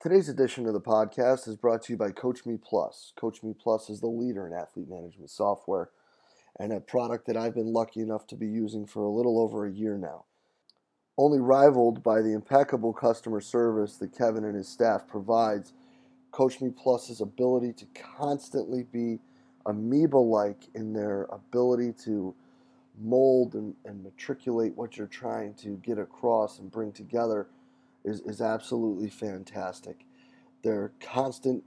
Today's edition of the podcast is brought to you by Coach Me Plus. Coach Me Plus is the leader in athlete management software and a product that I've been lucky enough to be using for a little over a year now. Only rivaled by the impeccable customer service that Kevin and his staff provides, Coach Me Plus's ability to constantly be amoeba like in their ability to mold and, and matriculate what you're trying to get across and bring together is, is absolutely fantastic. Their constant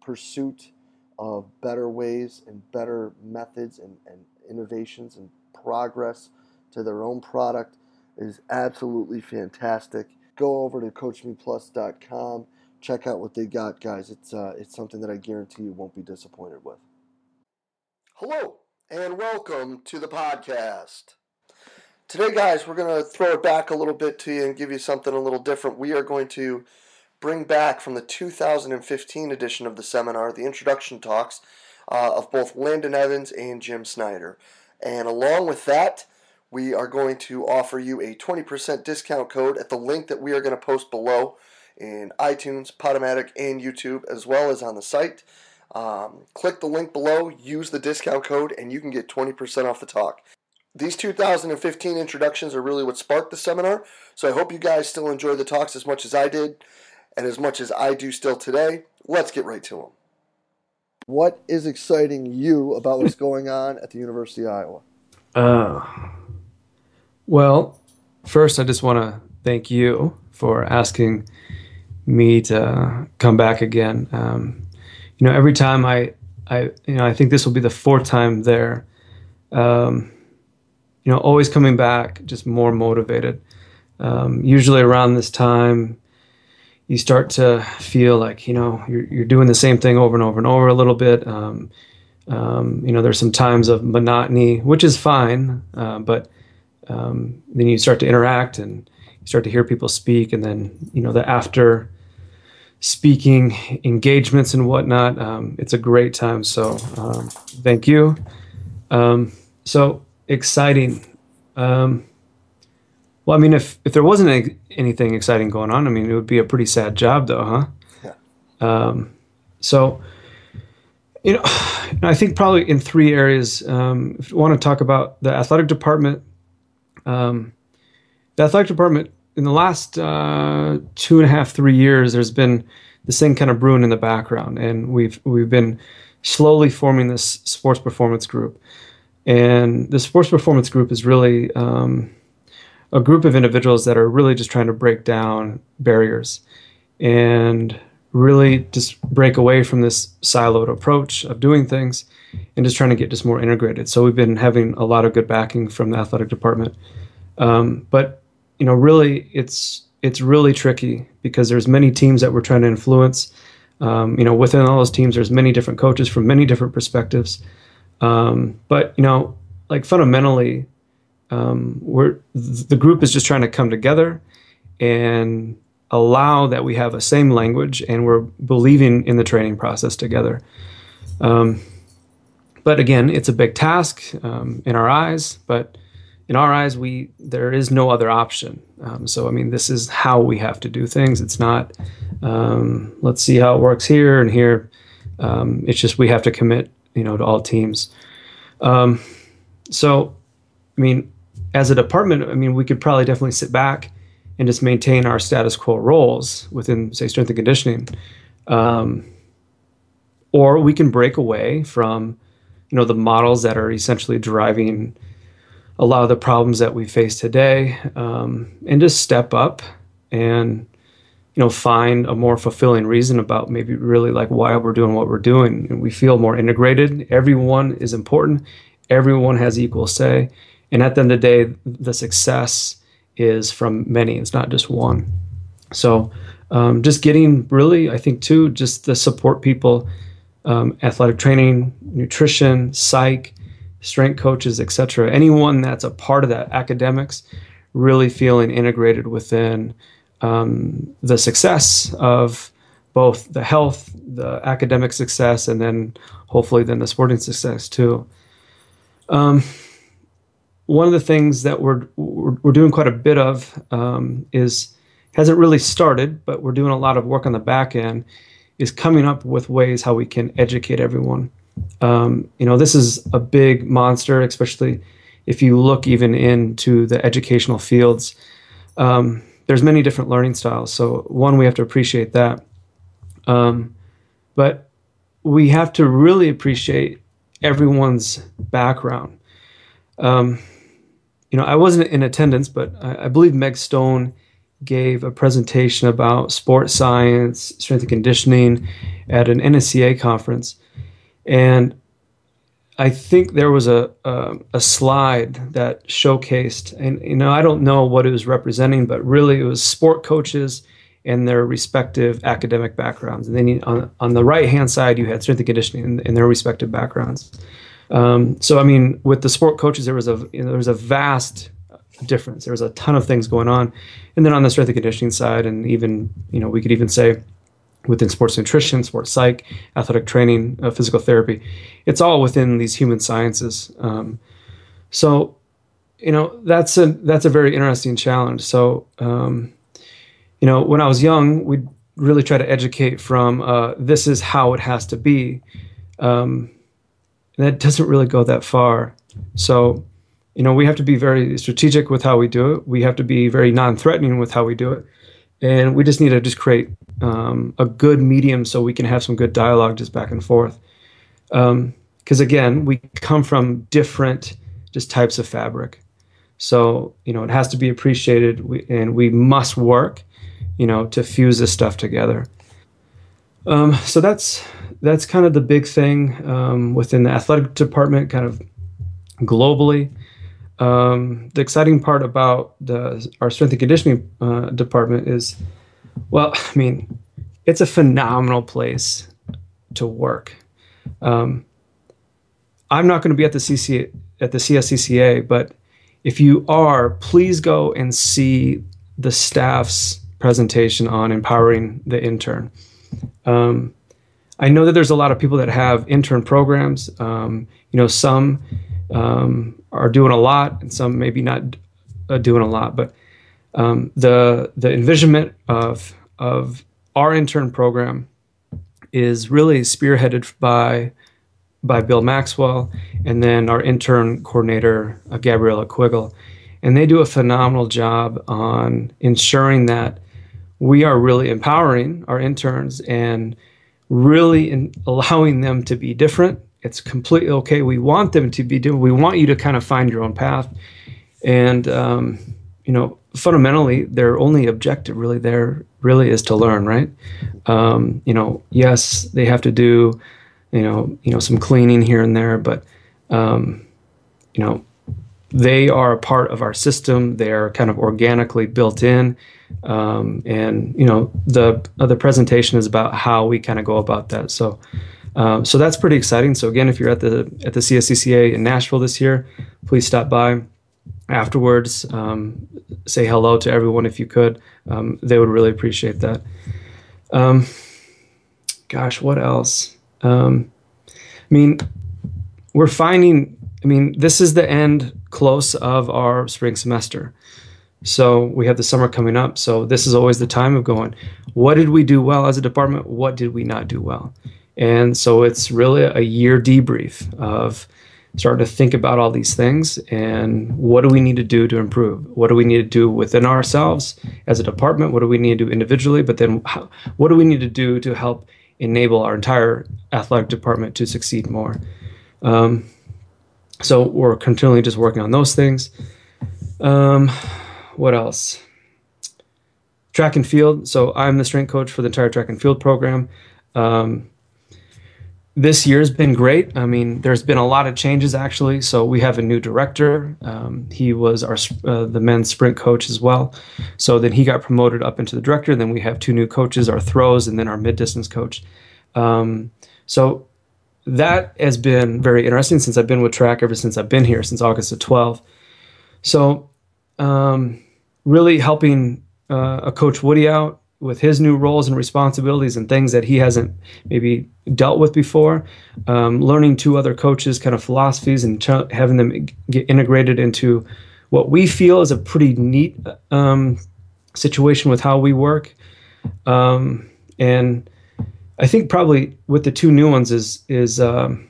pursuit of better ways and better methods and, and innovations and progress to their own product is absolutely fantastic. Go over to CoachMePlus.com. Check out what they got, guys. It's uh, it's something that I guarantee you won't be disappointed with. Hello and welcome to the podcast. Today, guys, we're going to throw it back a little bit to you and give you something a little different. We are going to bring back from the 2015 edition of the seminar the introduction talks uh, of both Landon Evans and Jim Snyder. And along with that, we are going to offer you a 20% discount code at the link that we are going to post below in iTunes, Podomatic, and YouTube, as well as on the site. Um, click the link below, use the discount code, and you can get 20% off the talk. These 2015 introductions are really what sparked the seminar, so I hope you guys still enjoy the talks as much as I did and as much as I do still today. Let's get right to them. What is exciting you about what's going on at the University of Iowa? Uh, well, first, I just want to thank you for asking me to come back again. Um, you know, every time I, I, you know, I think this will be the fourth time there. Um, you know, always coming back, just more motivated. Um, usually around this time, you start to feel like you know you're, you're doing the same thing over and over and over a little bit. Um, um, you know, there's some times of monotony, which is fine, uh, but um, then you start to interact and you start to hear people speak, and then you know the after speaking engagements and whatnot. Um, it's a great time. So um, thank you. so exciting. Um, well, I mean, if if there wasn't any, anything exciting going on, I mean, it would be a pretty sad job, though, huh? Yeah. Um, so, you know, I think probably in three areas. Um, if you want to talk about the athletic department, um, the athletic department in the last uh, two and a half, three years, there's been this thing kind of brewing in the background, and we've we've been slowly forming this sports performance group. And the sports performance group is really um, a group of individuals that are really just trying to break down barriers and really just break away from this siloed approach of doing things and just trying to get just more integrated. So we've been having a lot of good backing from the athletic department. Um, but you know, really, it's it's really tricky because there's many teams that we're trying to influence. Um, you know, within all those teams, there's many different coaches from many different perspectives. Um, but you know, like fundamentally, um, we're the group is just trying to come together and allow that we have a same language and we're believing in the training process together. Um, but again, it's a big task um, in our eyes, but in our eyes, we there is no other option. Um, so I mean, this is how we have to do things. It's not um, let's see how it works here and here. Um, it's just we have to commit you know, to all teams. Um, so, I mean, as a department, I mean, we could probably definitely sit back and just maintain our status quo roles within, say, strength and conditioning, um, or we can break away from, you know, the models that are essentially driving a lot of the problems that we face today, um, and just step up and you know find a more fulfilling reason about maybe really like why we're doing what we're doing. And we feel more integrated. Everyone is important. Everyone has equal say. And at the end of the day the success is from many. It's not just one. So um, just getting really i think too just the support people um, athletic training nutrition psych strength coaches etc anyone that's a part of that academics really feeling integrated within um, the success of both the health, the academic success, and then hopefully then the sporting success too. Um, one of the things that we're, we're, we're doing quite a bit of um, is hasn't really started, but we're doing a lot of work on the back end, is coming up with ways how we can educate everyone. Um, you know, this is a big monster, especially if you look even into the educational fields. Um, there's many different learning styles. So one, we have to appreciate that. Um, but we have to really appreciate everyone's background. Um, you know, I wasn't in attendance, but I, I, believe Meg Stone gave a presentation about sports science, strength and conditioning at an NSCA conference. And I think there was a, a, a slide that showcased, and you know, I don't know what it was representing, but really it was sport coaches and their respective academic backgrounds. And then on, on the right hand side, you had strength and conditioning and, in their respective backgrounds. Um, so, I mean, with the sport coaches, there was a you know, there was a vast difference. There was a ton of things going on, and then on the strength and conditioning side, and even you know, we could even say within sports nutrition, sports psych, athletic training, uh, physical therapy, it's all within these human sciences. Um, so, you know, that's a that's a very interesting challenge. So, um, you know, when I was young, we'd really try to educate from uh, this is how it has to be. Um, that doesn't really go that far. So, you know, we have to be very strategic with how we do it. We have to be very non-threatening with how we do it, and we just need to just create um, a good medium so we can have some good dialogue just back and forth. Because um, again, we come from different just types of fabric, so you know it has to be appreciated, we, and we must work you know, to fuse this stuff together. Um, so that's that's kind of the big thing um, within the athletic department, kind of globally. Um, the exciting part about the our strength and conditioning uh, department is, well, I mean, it's a phenomenal place to work. Um, I'm not going to be at the CC at the CSCCA, but if you are, please go and see the staff's presentation on empowering the intern. Um, I know that there's a lot of people that have intern programs. Um, you know, some um, are doing a lot, and some maybe not uh, doing a lot. But um, the the envisionment of of our intern program is really spearheaded by by Bill Maxwell, and then our intern coordinator uh, Gabriella Quiggle, and they do a phenomenal job on ensuring that we are really empowering our interns and really in allowing them to be different. It's completely okay. We want them to be different. We want you to kind of find your own path. And, um, you know, fundamentally, their only objective really there really is to learn, right? Um, you know, yes, they have to do, you know, you know, some cleaning here and there, but, um, you know, they are a part of our system. They're kind of organically built in. Um, and you know the uh, the presentation is about how we kind of go about that. So um, so that's pretty exciting. So again, if you're at the at the CSCCA in Nashville this year, please stop by afterwards. Um, say hello to everyone if you could. Um, they would really appreciate that. Um, gosh, what else? Um, I mean, we're finding. I mean, this is the end close of our spring semester. So we have the summer coming up. So this is always the time of going, what did we do well as a department? What did we not do well? And so it's really a year debrief of starting to think about all these things and what do we need to do to improve? What do we need to do within ourselves as a department? What do we need to do individually? But then how, what do we need to do to help enable our entire athletic department to succeed more? Um, so we're continually just working on those things. Um, what else? Track and field. So I'm the strength coach for the entire track and field program. Um, this year's been great. I mean, there's been a lot of changes actually. So we have a new director. Um, he was our uh, the men's sprint coach as well. So then he got promoted up into the director. Then we have two new coaches, our throws, and then our mid distance coach. Um, so that has been very interesting since I've been with track ever since I've been here since August of 12. So um, really helping uh, a coach Woody out with his new roles and responsibilities and things that he hasn't maybe dealt with before. Um, learning two other coaches' kind of philosophies and ch- having them get integrated into what we feel is a pretty neat um, situation with how we work. Um, and I think probably with the two new ones is is um,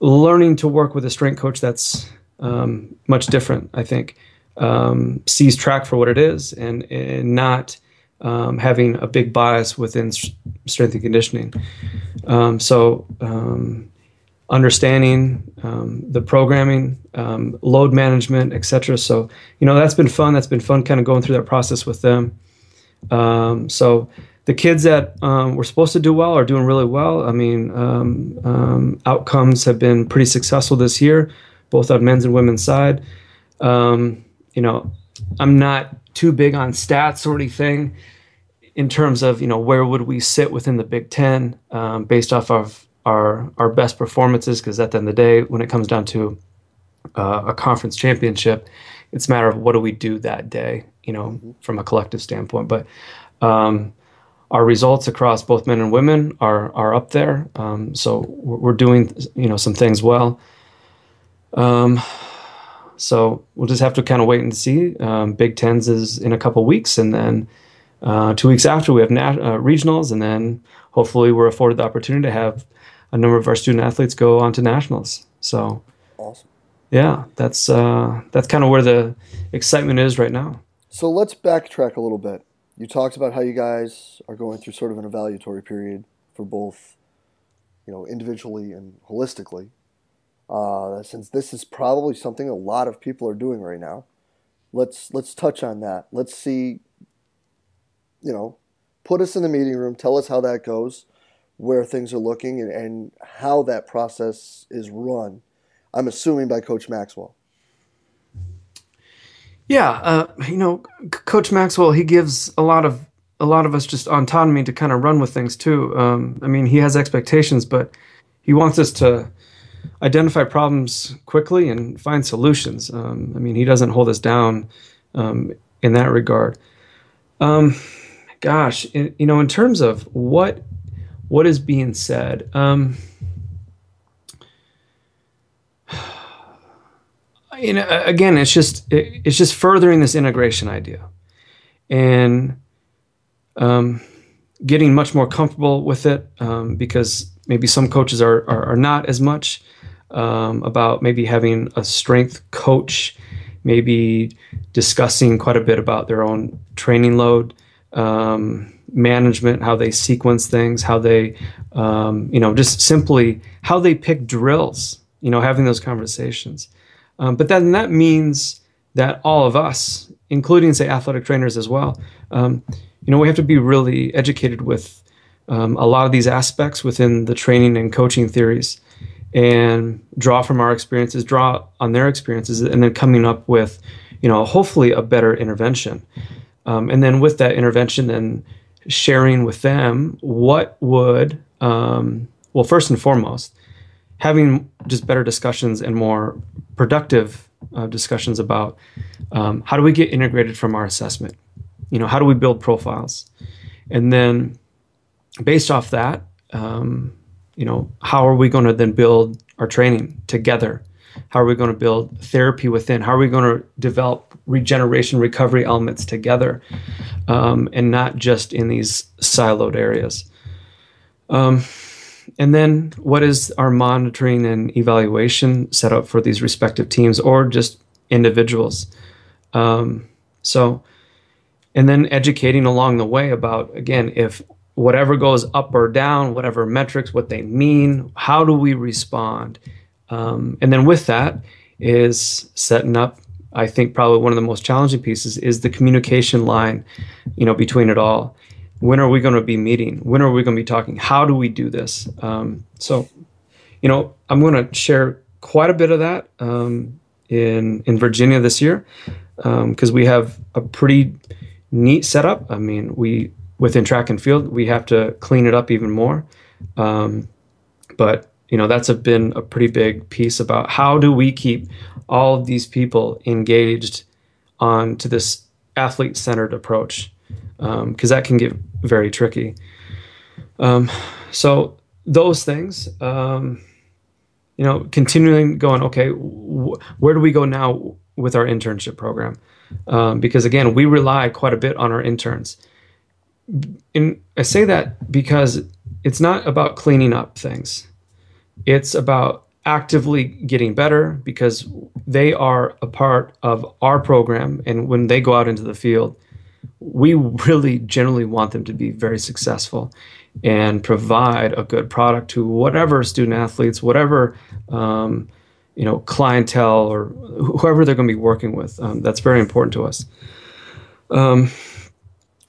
learning to work with a strength coach that's um, much different. I think um, sees track for what it is and, and not um, having a big bias within strength and conditioning. Um, so um, understanding um, the programming, um, load management, etc. So you know that's been fun. That's been fun, kind of going through that process with them. Um, so the kids that were supposed to do well are doing really well. I mean, outcomes have been pretty successful this year, both on men's and women's side. you know, I'm not too big on stats or anything in terms of you know where would we sit within the Big Ten based off of our our best performances because at the end of the day, when it comes down to uh, a conference championship, it's a matter of what do we do that day, you know, mm-hmm. from a collective standpoint. But um, our results across both men and women are are up there, um, so we're doing you know some things well. Um, so we'll just have to kind of wait and see. Um, Big Tens is in a couple weeks, and then uh, two weeks after we have nat- uh, regionals, and then hopefully we're afforded the opportunity to have a number of our student athletes go on to nationals. So awesome. Yeah, that's uh, that's kind of where the excitement is right now. So let's backtrack a little bit. You talked about how you guys are going through sort of an evaluatory period for both, you know, individually and holistically. Uh, since this is probably something a lot of people are doing right now, let's let's touch on that. Let's see. You know, put us in the meeting room. Tell us how that goes where things are looking and, and how that process is run. I'm assuming by Coach Maxwell. Yeah, uh, you know, Coach Maxwell, he gives a lot of a lot of us just autonomy to kind of run with things too. Um, I mean, he has expectations, but he wants us to identify problems quickly and find solutions. Um, I mean, he doesn't hold us down um, in that regard. Um, gosh, you know, in terms of what what is being said. Um, you know, again, it's just it, it's just furthering this integration idea, and um, getting much more comfortable with it um, because maybe some coaches are are, are not as much um, about maybe having a strength coach, maybe discussing quite a bit about their own training load. Um, management, how they sequence things, how they, um, you know, just simply how they pick drills, you know, having those conversations. Um, but then that means that all of us, including, say, athletic trainers as well, um, you know, we have to be really educated with um, a lot of these aspects within the training and coaching theories and draw from our experiences, draw on their experiences, and then coming up with, you know, hopefully a better intervention. Um, and then with that intervention, then sharing with them what would, um, well, first and foremost, having just better discussions and more productive uh, discussions about um, how do we get integrated from our assessment? You know, how do we build profiles? And then based off that, um, you know, how are we going to then build our training together? How are we going to build therapy within? How are we going to develop regeneration recovery elements together um, and not just in these siloed areas? Um, and then what is our monitoring and evaluation set up for these respective teams or just individuals? Um, so, and then educating along the way about, again, if whatever goes up or down, whatever metrics, what they mean, how do we respond? Um, and then with that is setting up. I think probably one of the most challenging pieces is the communication line, you know, between it all. When are we going to be meeting? When are we going to be talking? How do we do this? Um, so, you know, I'm going to share quite a bit of that um, in in Virginia this year because um, we have a pretty neat setup. I mean, we within track and field we have to clean it up even more, um, but you know that's a, been a pretty big piece about how do we keep all of these people engaged on to this athlete centered approach because um, that can get very tricky. Um, so those things um, you know continuing going okay wh- where do we go now with our internship program? Um, because again we rely quite a bit on our interns i say that because it's not about cleaning up things it's about actively getting better because they are a part of our program and when they go out into the field we really generally want them to be very successful and provide a good product to whatever student athletes whatever um, you know clientele or whoever they're going to be working with. Um, that's very important to us. Um,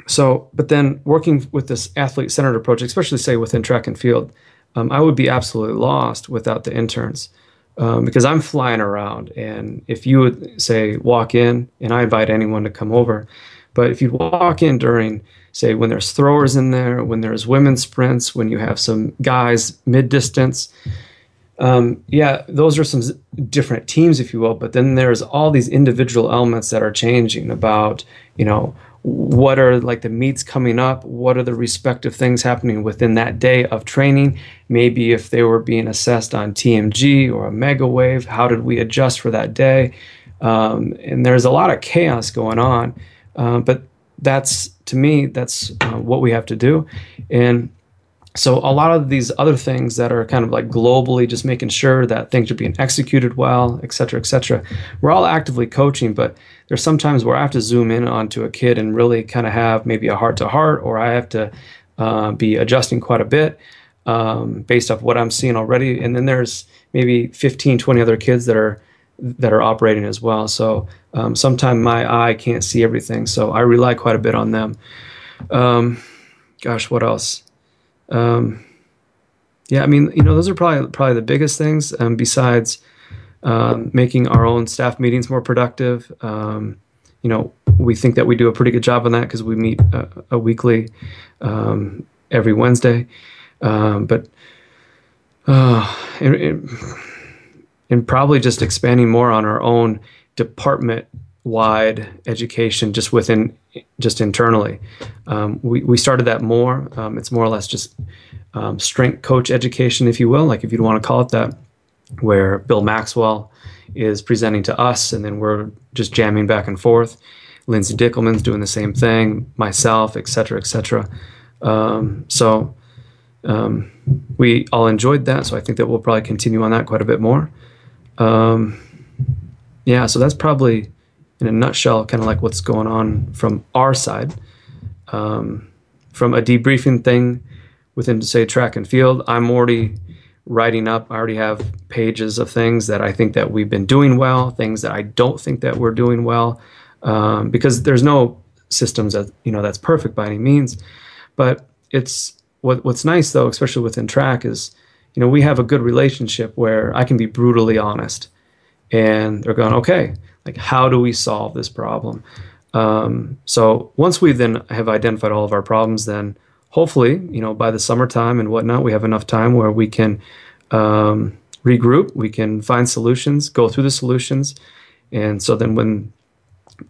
so, but then working with this athlete centered approach, especially say within track and field, um, I would be absolutely lost without the interns. Um, because I'm flying around, and if you would say walk in, and I invite anyone to come over, but if you walk in during, say, when there's throwers in there, when there's women's sprints, when you have some guys mid distance, um, yeah, those are some different teams, if you will. But then there's all these individual elements that are changing about, you know, what are like the meets coming up? What are the respective things happening within that day of training? Maybe if they were being assessed on TMG or Omega Wave, how did we adjust for that day? Um, and there's a lot of chaos going on. Uh, but that's to me, that's uh, what we have to do. And so a lot of these other things that are kind of like globally just making sure that things are being executed well et cetera et cetera we're all actively coaching but there's sometimes where i have to zoom in onto a kid and really kind of have maybe a heart to heart or i have to uh, be adjusting quite a bit um, based off what i'm seeing already. And then there's maybe 15 20 other kids that are that are operating as well. So um, sometimes my eye can't see everything so i rely quite a bit on them. Um, gosh what else? Um, yeah, I mean, you know, those are probably probably the biggest things. Um, besides um, making our own staff meetings more productive, um, you know, we think that we do a pretty good job on that because we meet a, a weekly um, every Wednesday. Um, but uh, and, and, and probably just expanding more on our own department wide education just within just internally. Um, we, we started that more. Um, it's more or less just um, strength coach education, if you will, like if you'd want to call it that, where Bill Maxwell is presenting to us and then we're just jamming back and forth. Lindsay Dickelman's doing the same thing, myself, et cetera, et cetera. Um, so um, we all enjoyed that. So I think that we'll probably continue on that quite a bit more. Um, yeah, so that's probably in a nutshell, kind of like what's going on from our side. Um, from a debriefing thing within, say, track and field, I'm already writing up. I already have pages of things that I think that we've been doing well, things that I don't think that we're doing well, um, because there's no systems that you know that's perfect by any means. But it's what what's nice though, especially within track, is you know we have a good relationship where I can be brutally honest, and they're going, okay, like, how do we solve this problem? Um, so once we then have identified all of our problems, then hopefully, you know, by the summertime and whatnot, we have enough time where we can um, regroup, we can find solutions, go through the solutions, and so then when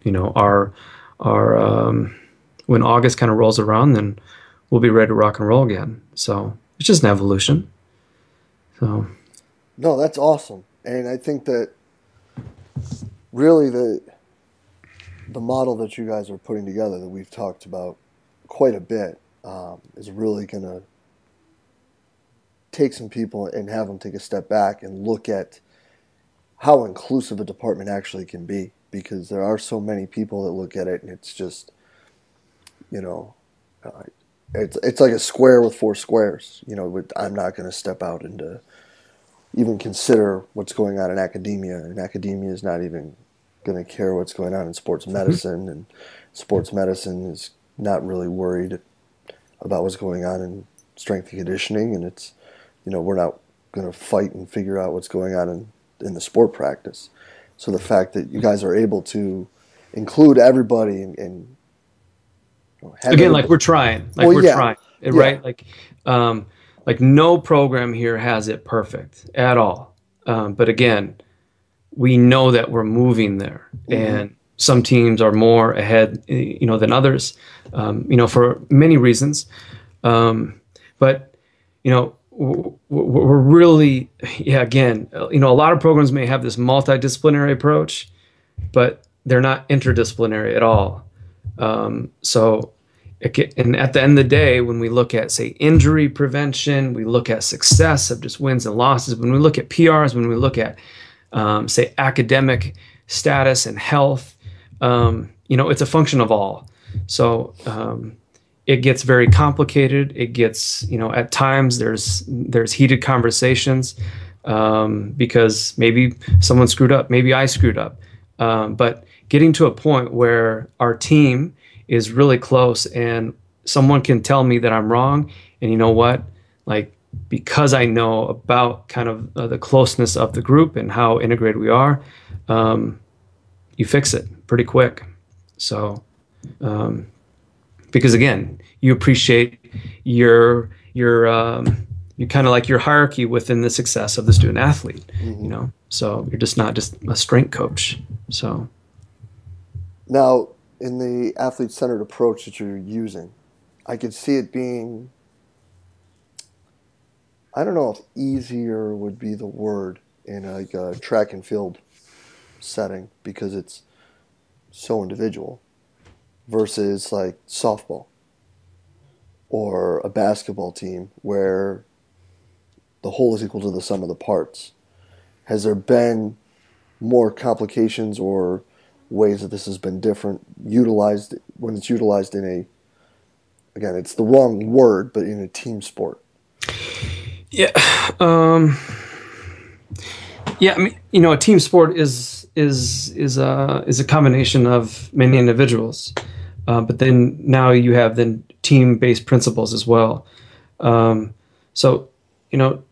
you know our our um, when August kind of rolls around, then we'll be ready to rock and roll again. So it's just an evolution. So no, that's awesome, and I think that really the the model that you guys are putting together that we've talked about quite a bit um, is really going to take some people and have them take a step back and look at how inclusive a department actually can be because there are so many people that look at it and it's just you know uh, it's it's like a square with four squares you know I'm not going to step out into even consider what's going on in academia, and academia is not even going to care what's going on in sports medicine, and sports medicine is not really worried about what's going on in strength and conditioning, and it's you know we're not going to fight and figure out what's going on in in the sport practice. So the fact that you guys are able to include everybody and, and you know, again, like we're trying, like well, we're yeah, trying, right? Yeah. Like, um, like no program here has it perfect at all. Um, but again, we know that we're moving there, mm-hmm. and some teams are more ahead, you know, than others, um, you know, for many reasons. Um, but you know, we're really, yeah, again, you know, a lot of programs may have this multidisciplinary approach. but they're not interdisciplinary at all. Um, so, and at the end of the day, when we look at, say, injury prevention, we look at success of just wins and losses, when we look at PRs, when we look at, um, say, academic status and health, um, you know, it's a function of all. So, um, it gets very complicated. It gets, you know, at times there's there's heated conversations um, because maybe someone screwed up, maybe I screwed up. Um, but getting to a point where our team is really close and someone can tell me that I'm wrong, and you know what, like because I know about kind of uh, the closeness of the group and how integrated we are, um, you fix it pretty quick. So, um, because again, you appreciate your your um, you kind of like your hierarchy within the success of the student athlete. Mm-hmm. You know, so you're just not just a strength coach. So now, in the athlete centered approach that you're using, I could see it being. I don't know if easier would be the word in like a track and field setting because it's so individual versus like softball or a basketball team where the whole is equal to the sum of the parts. Has there been more complications or ways that this has been different utilized when it's utilized in a again it's the wrong word but in a team sport yeah um yeah i mean you know a team sport is is is a is a combination of many individuals uh, but then now you have then team based principles as well. Um, so, you know,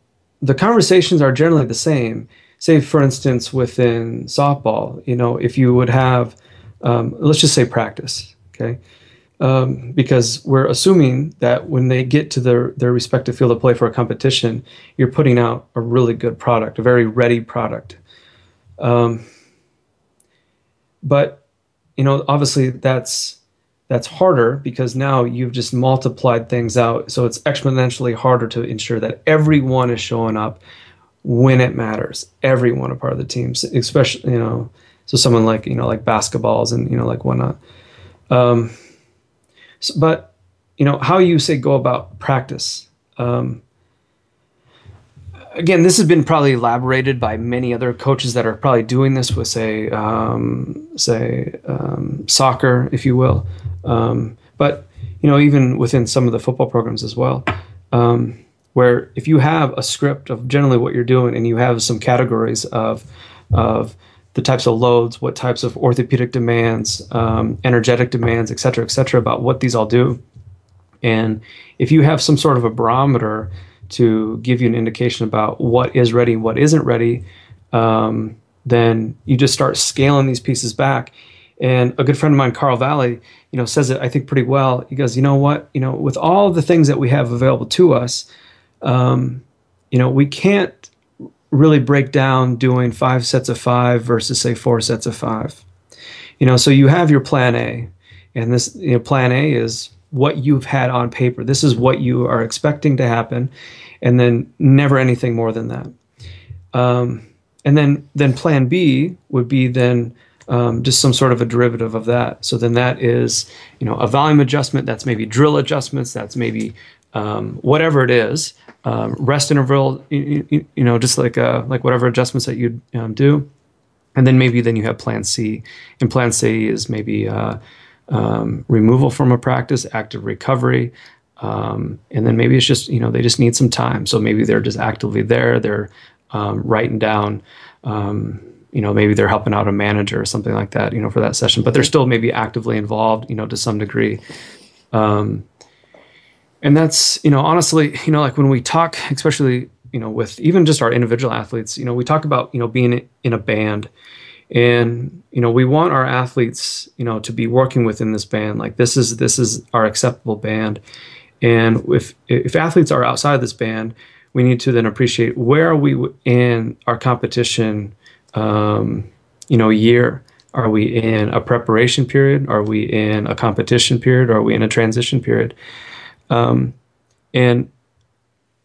the conversations are generally the same. Say, for instance, within softball, you know, if you would have, um, let's just say practice, okay? Um, because we're assuming that when they get to their, their respective field of play for a competition, you're putting out a really good product, a very ready product. Um, but, you know, obviously that's that's harder because now you've just multiplied things out. So it's exponentially harder to ensure that everyone is showing up when it matters. Everyone a part of the team, especially you know, so someone like you know like basketballs and you know like whatnot. Um, so, but you know how you say go about practice. Um, again, this has been probably elaborated by many other coaches that are probably doing this with, say, um, say um, soccer, if you will. Um, but you know, even within some of the football programs as well, um, where if you have a script of generally what you're doing, and you have some categories of of the types of loads, what types of orthopedic demands, um, energetic demands, et cetera, et cetera, about what these all do. And if you have some sort of a barometer to give you an indication about what is ready and what isn't ready, um, then you just start scaling these pieces back. And a good friend of mine, Carl Valle, you know, says it I think pretty well. He goes, you know what, you know, with all the things that we have available to us, um, you know, we can't really break down doing five sets of five versus say four sets of five. You know, so you have your plan A, and this you know, plan A is what you've had on paper. This is what you are expecting to happen, and then never anything more than that. Um, and then then plan B would be then um, just some sort of a derivative of that. So then that is you know a volume adjustment. That's maybe drill adjustments. That's maybe um, whatever it is. Um, rest interval. You, you, you, know just like uh, like whatever adjustments that you um, do. And then maybe then you have plan C, and plan C is maybe uh, um, removal from a practice, active recovery, um, and then maybe it's just you know they just need some time. So maybe they're just actively there. They're um, writing down. Um, you know, maybe they're helping out a manager or something like that. You know, for that session, but they're still maybe actively involved. You know, to some degree. Um, and that's you know honestly you know like when we talk especially you know with even just our individual athletes you know we talk about you know being in a band and you know we want our athletes you know to be working within this band. Like this is this is our acceptable band. And if if athletes are outside of this band we need to then appreciate where are we in our competition um, you know year? Are we in a preparation period? Are we in a competition period? Are we in a transition period? Um, and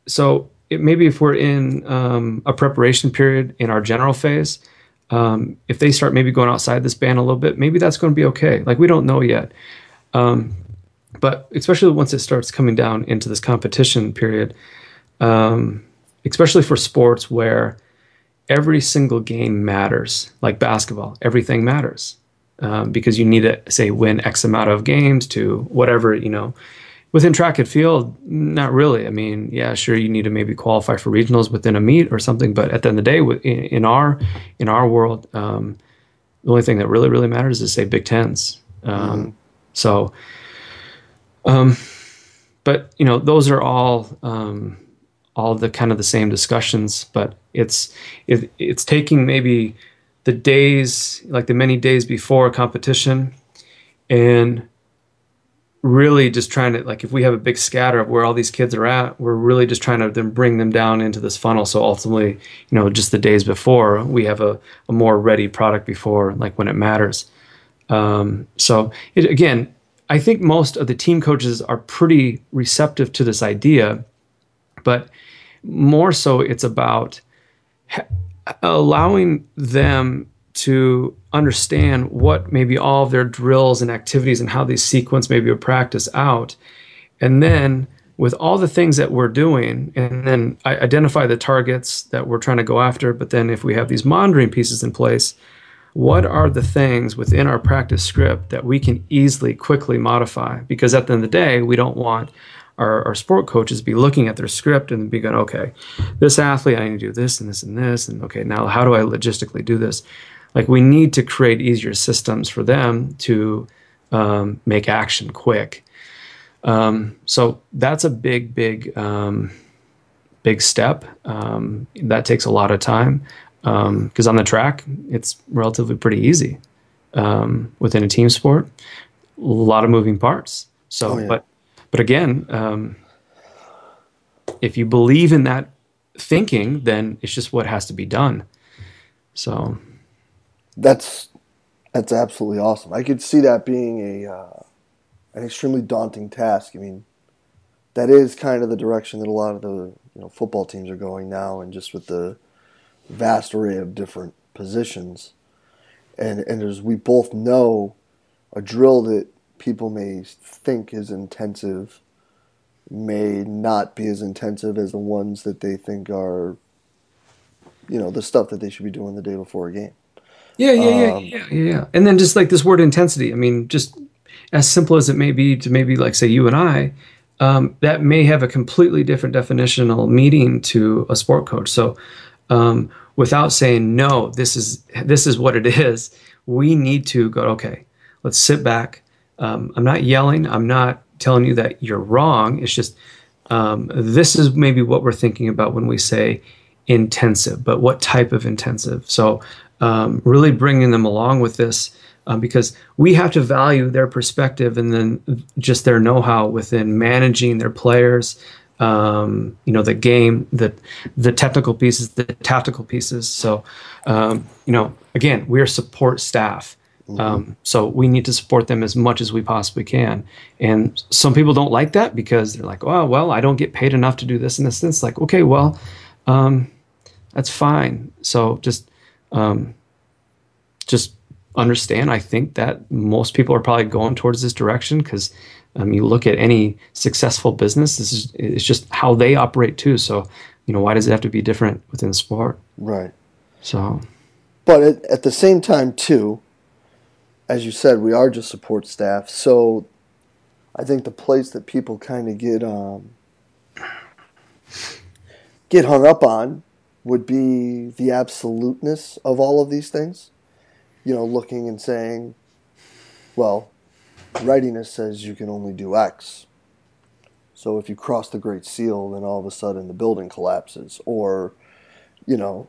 so it, maybe if we're in um, a preparation period in our general phase um, if they start maybe going outside this band a little bit, maybe that's going to be okay. Like we don't know yet. Um, but especially once it starts coming down into this competition period, um, especially for sports where every single game matters, like basketball, everything matters um, because you need to say win X amount of games to whatever you know. Within track and field, not really. I mean, yeah, sure, you need to maybe qualify for regionals within a meet or something, but at the end of the day, in, our in our world, um, the only thing that really really matters is say Big Tens. Um, mm-hmm. So, um, but you know, those are all um, all the kind of the same discussions, but it's it, it's taking maybe the days like the many days before a competition and really just trying to like if we have a big scatter of where all these kids are at we're really just trying to then bring them down into this funnel. So ultimately you know just the days before we have a, a more ready product before like when it matters. Um, so it, again i think most of the team coaches are pretty receptive to this idea but more so it's about allowing them to understand what maybe all of their drills and activities and how these sequence maybe a practice out and then with all the things that we're doing and then I identify the targets that we're trying to go after but then if we have these monitoring pieces in place what are the things within our practice script that we can easily quickly modify because at the end of the day we don't want our, our sport coaches be looking at their script and be going, okay, this athlete, I need to do this and this and this. And okay, now how do I logistically do this? Like we need to create easier systems for them to um, make action quick. Um, so that's a big, big, um, big step. Um, that takes a lot of time because um, on the track, it's relatively pretty easy. Um, within a team sport, a lot of moving parts. So, oh, yeah. but but again, um, if you believe in that thinking, then it's just what has to be done. So that's that's absolutely awesome. I could see that being a uh, an extremely daunting task. I mean, that is kind of the direction that a lot of the you know football teams are going now, and just with the vast array of different positions, and and as we both know, a drill that people may think is intensive may not be as intensive as the ones that they think are, you know, the stuff that they should be doing the day before a game. Yeah, yeah, um, yeah, yeah, yeah. And then just like this word intensity, I mean, just as simple as it may be to maybe like say you and I, um, that may have a completely different definitional meaning to a sport coach. So, um, without saying no, this is this is what it is, we need to go. Okay, let's sit back um, I'm not yelling. I'm not telling you that you're wrong. It's just um, this is maybe what we're thinking about when we say intensive, but what type of intensive? So, um, really bringing them along with this um, because we have to value their perspective and then just their know how within managing their players. Um, you know the game, the the technical pieces, the tactical pieces. So, um, you know, again, we're support staff. Mm-hmm. Um, so we need to support them as much as we possibly can. And some people don't like that because they're like, oh, well, I don't get paid enough to do this and this. And it's like, okay, well, um, that's fine. So just, um, just understand. I think that most people are probably going towards this direction because um, you look at any successful business. This is it's just how they operate too. So, you know, why does it have to be different within sport? Right. So, but at, at the same time, too, as you said, we are just support staff. So I think the place that people kind of get um, get hung up on would be the absoluteness of all of these things. You know, looking and saying, well, readiness says you can only do X. So if you cross the Great Seal, then all of a sudden the building collapses. Or, you know,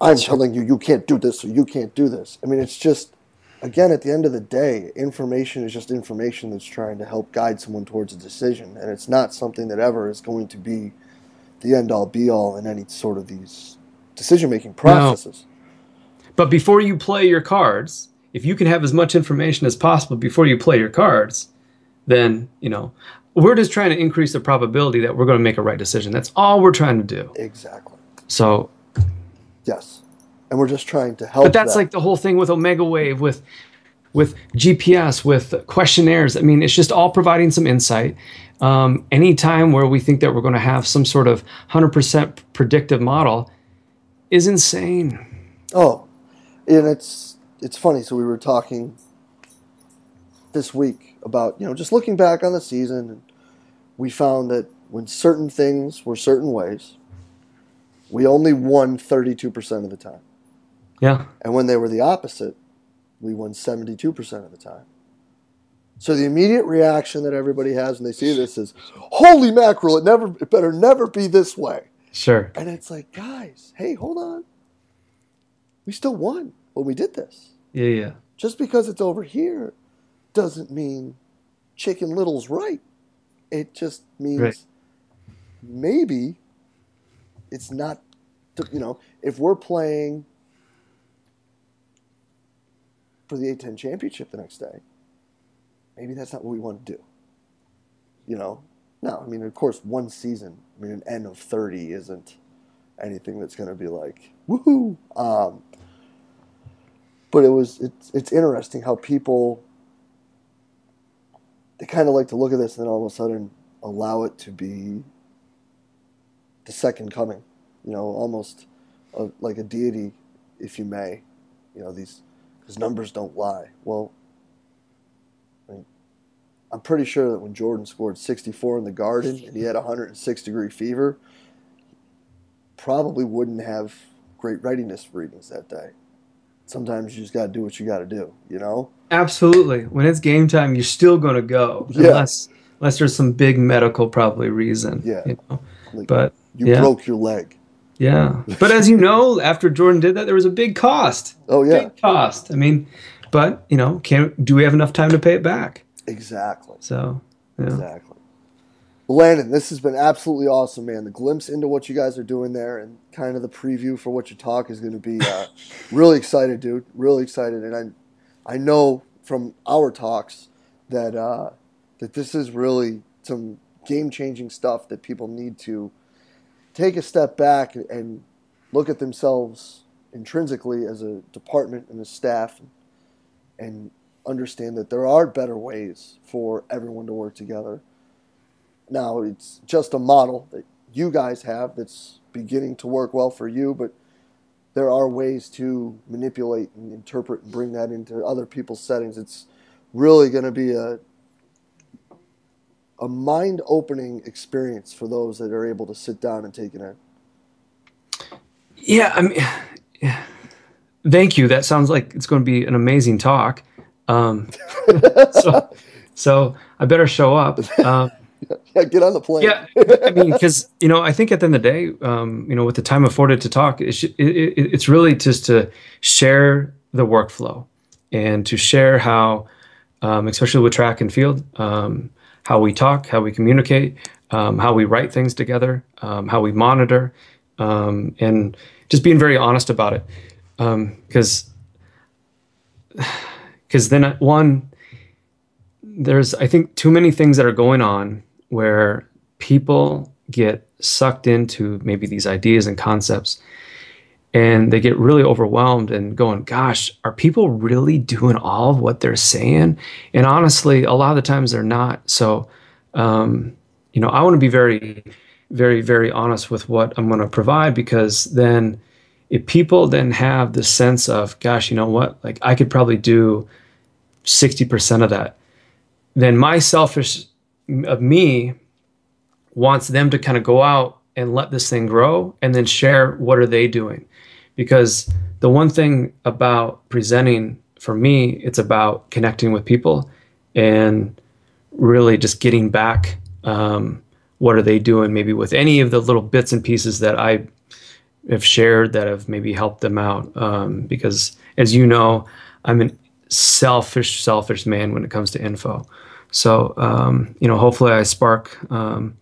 I'm telling you, you can't do this or you can't do this. I mean, it's just again, at the end of the day, information is just information that's trying to help guide someone towards a decision, and it's not something that ever is going to be the end all be all in any sort of these decision making processes. No. But before you play your cards, if you can have as much information as possible before you play your cards, then, you know, we're just trying to increase the probability that we're going to make a right decision. That's all we're trying to do. Exactly. So, yes. and we're just trying to help. But that's that. like the whole thing with Omega Wave, with with GPS, with questionnaires. I mean, it's just all providing some insight. Um, anytime where we think that we're going to have some sort of 100% predictive model is insane. Oh, and it's it's funny. So we were talking this week about you know just looking back on the season, and we found that when certain things were certain ways, we only won 32% of the time. Yeah. And when they were the opposite, we won 72% of the time. So the immediate reaction that everybody has when they see this is, "Holy mackerel! It never, it better never be this way." Sure. And it's like, guys, hey, hold on. We still won when we did this. Yeah, yeah. Just because it's over here doesn't mean Chicken Little's right. It just means Right. maybe it's not, you know, if we're playing for the A10 championship the next day, maybe that's not what we want to do. You know? No, I mean, of course, one season, I mean, an N of 30 isn't anything that's going to be like, woohoo. Um, but it was, it's, it's interesting how people, they kind of like to look at this and then all of a sudden allow it to be the second coming, you know, almost a, like a deity, if you may. You know, these, because numbers don't lie. Well, I mean, I'm pretty sure that when Jordan scored 64 in the Garden and he had 106 degree fever, probably wouldn't have great readiness readings that day. Sometimes you just got to do what you got to do, you know? Absolutely. When it's game time, you're still going to go, Yeah. unless unless there's some big medical probably reason. Yeah. You know? Like, But you yeah. broke your leg. Yeah. But as you know, after Jordan did that, there was a big cost. Oh, yeah, Big cost. I mean, but you know, can do we have enough time to pay it back? exactly. So yeah. Exactly. Well, Landon, this has been absolutely awesome, man. The glimpse into what you guys are doing there and kind of the preview for what your talk is going to be. Uh, really excited, dude. Really excited, and I, I know from our talks that uh, that this is really some game changing stuff that people need to take a step back and look at themselves intrinsically as a department and a staff, and understand that there are better ways for everyone to work together. Now, it's just a model that you guys have that's beginning to work well for you, but there are ways to manipulate and interpret and bring that into other people's settings. It's really going to be a a mind-opening experience for those that are able to sit down and take it in. Yeah, I mean, yeah. thank you. That sounds like it's going to be an amazing talk. Um, so, so I better show up. Um, Yeah, get on the plane. yeah, I mean, because you know, I think at the end of the day, um, you know, with the time afforded to talk, it's, it, it, it's really just to share the workflow and to share how, um, especially with track and field, um, how we talk, how we communicate, um, how we write things together, um, how we monitor, um, and just being very honest about it, because because then one there's I think too many things that are going on where people get sucked into maybe these ideas and concepts and they get really overwhelmed and going gosh are people really doing all of what they're saying? And honestly a lot of the times they're not. So um, you know i want to be very very very honest with what i'm going to provide because then if people then have the sense of gosh you know what? Like i could probably do 60% of that then my selfish of me wants them to kind of go out and let this thing grow and then share what are they doing because the one thing about presenting for me it's about connecting with people and really just getting back um, what are they doing maybe with any of the little bits and pieces that i have shared that have maybe helped them out. Um, because as you know i'm a selfish selfish man when it comes to info. So um, you know hopefully i spark um,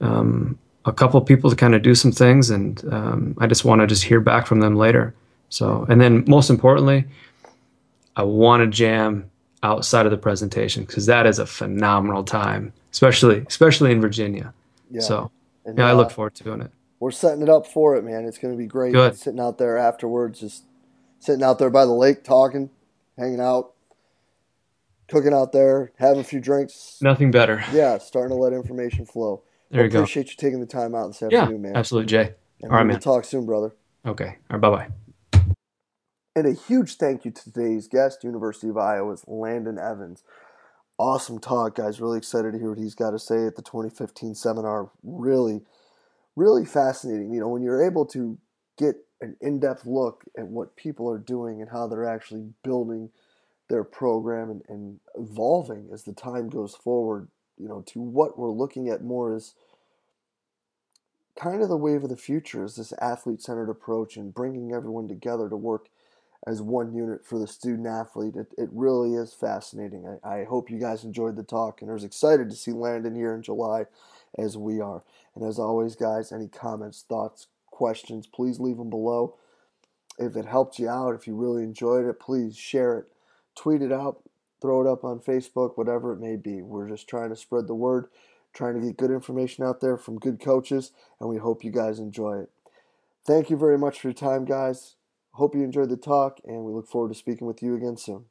um, a couple people to kind of do some things and um, i just want to just hear back from them later so and then most importantly i want to jam outside of the presentation because that is a phenomenal time especially especially in virginia Yeah. so And, yeah i uh, look forward to doing it we're setting it up for it, man. It's going to be great. Good. Sitting out there afterwards, just sitting out there by the lake, talking, hanging out, cooking out there, having a few drinks. Nothing better. Yeah, starting to let information flow. There you go. Appreciate you taking the time out this Yeah, afternoon, man. absolutely, Jay. And All right, we'll man. talk soon, brother. Okay. All right. Bye bye. And a huge thank you to today's guest, University of Iowa's Landon Evans. Awesome talk, guys. Really excited to hear what he's got to say at the 2015 seminar. Really, really fascinating. You know, when you're able to get an in depth look at what people are doing and how they're actually building their program and, and evolving as the time goes forward, you know, to what we're looking at more is kind of the wave of the future is this athlete centered approach and bringing everyone together to work as one unit for the student athlete. It, it really is fascinating. I, I hope you guys enjoyed the talk and are as excited to see Landon here in July as we are. And as always, guys, any comments, thoughts, questions, please leave them below. If it helped you out, if you really enjoyed it, please share it, tweet it out, throw it up on Facebook, whatever it may be. We're just trying to spread the word, trying to get good information out there from good coaches, and we hope you guys enjoy it. Thank you very much for your time, guys. Hope you enjoyed the talk, and we look forward to speaking with you again soon.